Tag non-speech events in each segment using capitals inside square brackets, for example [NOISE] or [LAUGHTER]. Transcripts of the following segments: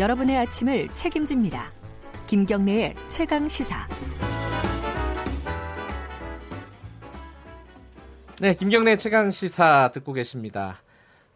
여러분의 아침을 책임집니다. 김경래의 최강 시사. 네, 김경래 최강 시사 듣고 계십니다.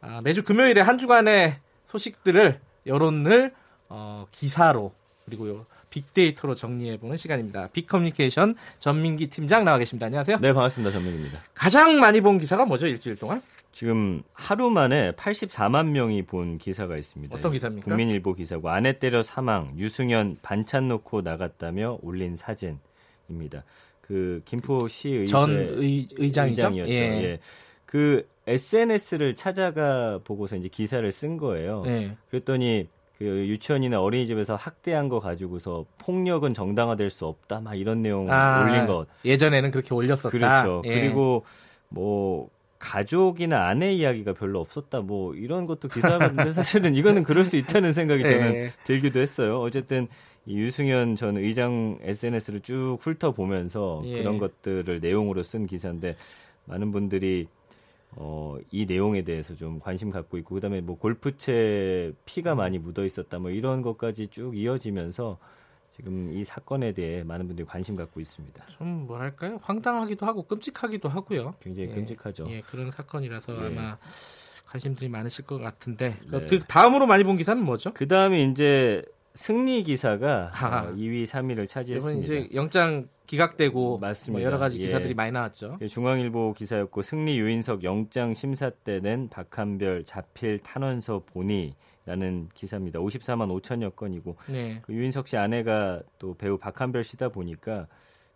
아, 매주 금요일에 한 주간의 소식들을 여론을 어, 기사로 그리고 빅데이터로 정리해보는 시간입니다. 빅커뮤니케이션 전민기 팀장 나와 계십니다. 안녕하세요. 네, 반갑습니다. 전민기입니다. 가장 많이 본 기사가 뭐죠? 일주일 동안? 지금 하루 만에 84만 명이 본 기사가 있습니다. 어떤 기사입니까? 국민일보 기사고 아내 때려 사망, 유승현 반찬 놓고 나갔다며 올린 사진입니다. 그 김포시 전 의, 의장이죠. 의장이었죠. 예. 예. 그 SNS를 찾아가 보고서 이제 기사를 쓴 거예요. 예. 그랬더니 그 유치원이나 어린이집에서 학대한 거 가지고서 폭력은 정당화될 수 없다 막 이런 내용 아, 올린 것 예전에는 그렇게 올렸었다. 그렇죠. 예. 그리고 뭐 가족이나 아내 이야기가 별로 없었다 뭐 이런 것도 기사인데 [LAUGHS] 사실은 이거는 그럴 수 있다는 생각이 저는 예. 들기도 했어요. 어쨌든 이 유승현 전 의장 SNS를 쭉 훑어보면서 예. 그런 것들을 내용으로 쓴 기사인데 많은 분들이 어, 이 내용에 대해서 좀 관심 갖고 있고 그다음에 뭐 골프채 피가 많이 묻어 있었다 뭐 이런 것까지 쭉 이어지면서 지금 이 사건에 대해 많은 분들이 관심 갖고 있습니다. 좀 뭐랄까요? 황당하기도 하고 끔찍하기도 하고요. 굉장히 예, 끔찍하죠. 예, 그런 사건이라서 예. 아마 관심들이 많으실 것 같은데 네. 그 다음으로 많이 본 기사는 뭐죠? 그 다음에 이제 승리 기사가 아, 2위, 3위를 차지했습니다. 이제 영장 기각되고 맞습니다. 뭐 여러 가지 예. 기사들이 예. 많이 나왔죠. 중앙일보 기사였고 승리 유인석 영장 심사 때 낸 박한별 자필 탄원서 보니 라는 기사입니다. 54만 5천여 건이고 네. 그 유인석 씨 아내가 또 배우 박한별 씨다 보니까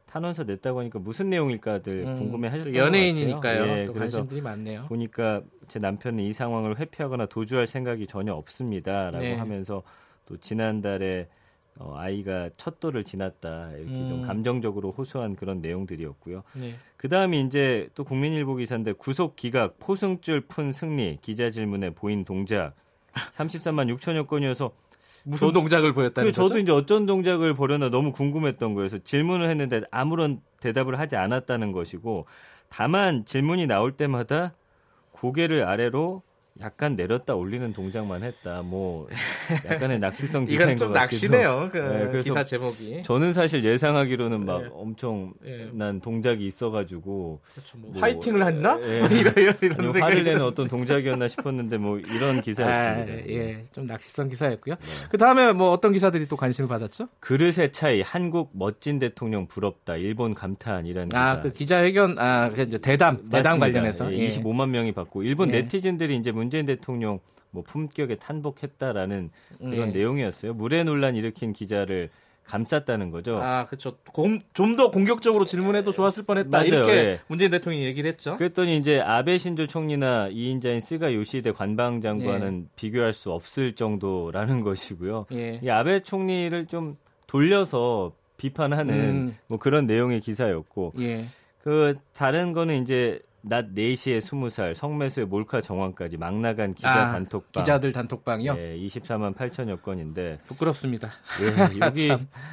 탄원서 냈다고 하니까 무슨 내용일까들 음, 궁금해하셨던 연예인이니까요. 예, 그래서 관심들이 많네요. 보니까 제 남편은 이 상황을 회피하거나 도주할 생각이 전혀 없습니다라고 네. 하면서 또 지난달에 어, 아이가 첫 돌을 지났다 이렇게 음. 좀 감정적으로 호소한 그런 내용들이었고요. 네. 그 다음에 이제 또 국민일보 기사인데 구속 기각 포승줄 푼 승리 기자 질문에 보인 동작 33만 6천여 건이어서 무슨 저, 동작을 보였다는 거죠? 저도 이제 어떤 동작을 벌였나 너무 궁금했던 거예요. 그래서 질문을 했는데 아무런 대답을 하지 않았다는 것이고 다만 질문이 나올 때마다 고개를 아래로 약간 내렸다 올리는 동작만 했다. 뭐 약간의 낚시성 [LAUGHS] 기사인 것 같아요. 낚시네요. 그 네, 기사 제목이. 저는 사실 예상하기로는 막 네. 엄청난 네. 동작이 있어가지고 그렇죠, 뭐, 뭐 화이팅을 했나? 네. [LAUGHS] 이런 이런 화를 내는 어떤 동작이었나 싶었는데 뭐 이런 기사였습니다. 아, 예, 좀 낚시성 기사였고요. 네. 그 다음에 뭐 어떤 기사들이 또 관심을 받았죠? 그릇의 차이, 한국 멋진 대통령 부럽다, 일본 감탄이라는 아, 기사. 아, 그 기자회견, 아, 그 이제 대담, 대담 관련해서 예, 25만 명이 받고 일본 예. 네티즌들이 이제 문 문재인 대통령 뭐 품격에 탄복했다라는 그런 네. 내용이었어요. 물의 논란 일으킨 기자를 감쌌다는 거죠. 아, 그렇죠. 좀 더 공격적으로 질문해도 좋았을 뻔했다. 맞아요. 이렇게 예. 문재인 대통령이 얘기를 했죠. 그랬더니 이제 아베 신조 총리나 이인자인 스가 요시대 관방장관은 예. 비교할 수 없을 정도라는 [LAUGHS] 것이고요. 예. 이 아베 총리를 좀 돌려서 비판하는 음. 뭐 그런 내용의 기사였고, 예. 그 다른 거는 이제 낮 4시에 20살 성매수의 몰카 정황까지 막 나간 기자 아, 단톡방. 기자들 단톡방이요? 네, 24만 8천여 건인데. 부끄럽습니다. 예, [LAUGHS] 여기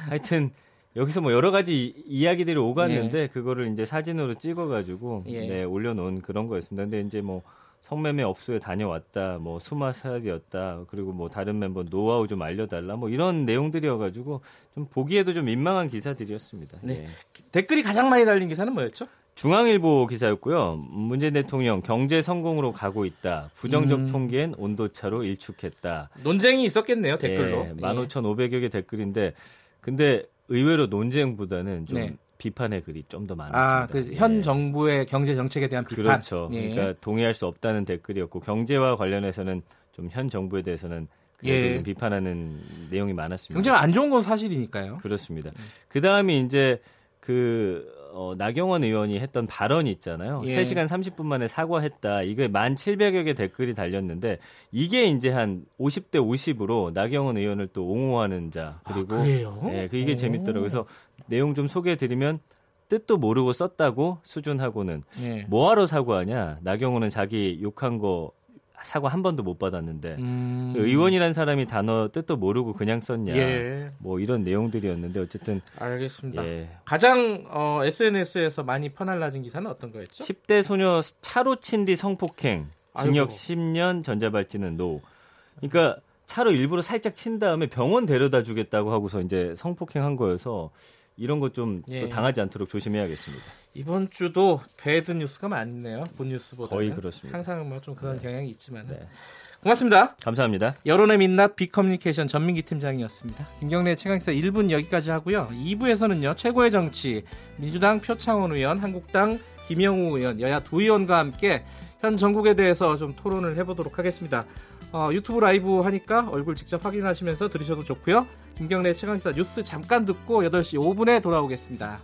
하여튼 여기서 뭐 여러 가지 이야기들이 오갔는데 예. 그거를 이제 사진으로 찍어가지고 예. 네, 올려놓은 그런 거였습니다. 근데 이제 뭐 성매매 업소에 다녀왔다, 뭐 수마살이었다, 그리고 뭐 다른 멤버 노하우 좀 알려달라, 뭐 이런 내용들이어가지고 좀 보기에도 좀 민망한 기사들이었습니다. 네. 네. 댓글이 가장 많이 달린 기사는 뭐였죠? 중앙일보 기사였고요. 문재인 대통령 경제 성공으로 가고 있다. 부정적 음. 통계엔 온도차로 일축했다. 논쟁이 있었겠네요, 댓글로. 예, 15,500여 개 댓글인데 근데 의외로 논쟁보다는 좀 네. 비판의 글이 좀 더 많았습니다. 아, 그 현 예. 정부의 경제 정책에 대한 비판. 그렇죠. 예. 그러니까 동의할 수 없다는 댓글이었고 경제와 관련해서는 좀 현 정부에 대해서는 예. 비판하는 내용이 많았습니다. 경제가 안 좋은 건 사실이니까요. 그렇습니다. 음. 그 다음에 이제 그 어, 나경원 의원이 했던 발언이 있잖아요. 예. 3시간 30분 만에 사과했다. 이게 1,700여 개 댓글이 달렸는데 이게 이제 한 50대 50으로 나경원 의원을 또 옹호하는 자. 그리고 아, 그래요? 예, 그 이게 재밌더라고요. 그래서 내용 좀 소개해 드리면 뜻도 모르고 썼다고 수준하고는 예. 뭐하러 사과하냐? 나경원은 자기 욕한 거 사과 한 번도 못 받았는데 음... 의원이란 사람이 단어 뜻도 모르고 그냥 썼냐 예. 뭐 이런 내용들이었는데 어쨌든 알겠습니다. 예. 가장 어, SNS에서 많이 퍼날라진 기사는 어떤 거였죠? 10대 소녀 차로 친 뒤 성폭행 징역 아이고. 10년 전자발찌는 no. 그러니까 차로 일부러 살짝 친 다음에 병원 데려다 주겠다고 하고서 이제 성폭행한 거여서 이런 것좀 예. 당하지 않도록 조심해야겠습니다. 이번 주도 bad news가 많네요. good news보다 거의 그렇습니다. 항상 뭐 좀 그런 네. 경향이 있지만. 네. 고맙습니다. 감사합니다. 여론의 민낯 빅커뮤니케이션 전민기 팀장이었습니다. 김경래 최강기사 1분 여기까지 하고요. 2부에서는요. 최고의 정치 민주당 표창원 의원, 한국당 김영우 의원, 여야 두 의원과 함께 현 전국에 대해서 좀 토론을 해보도록 하겠습니다. 어, 유튜브 라이브 하니까 얼굴 직접 확인하시면서 들으셔도 좋고요. 김경래 최강시사 뉴스 잠깐 듣고 8시 5분에 돌아오겠습니다.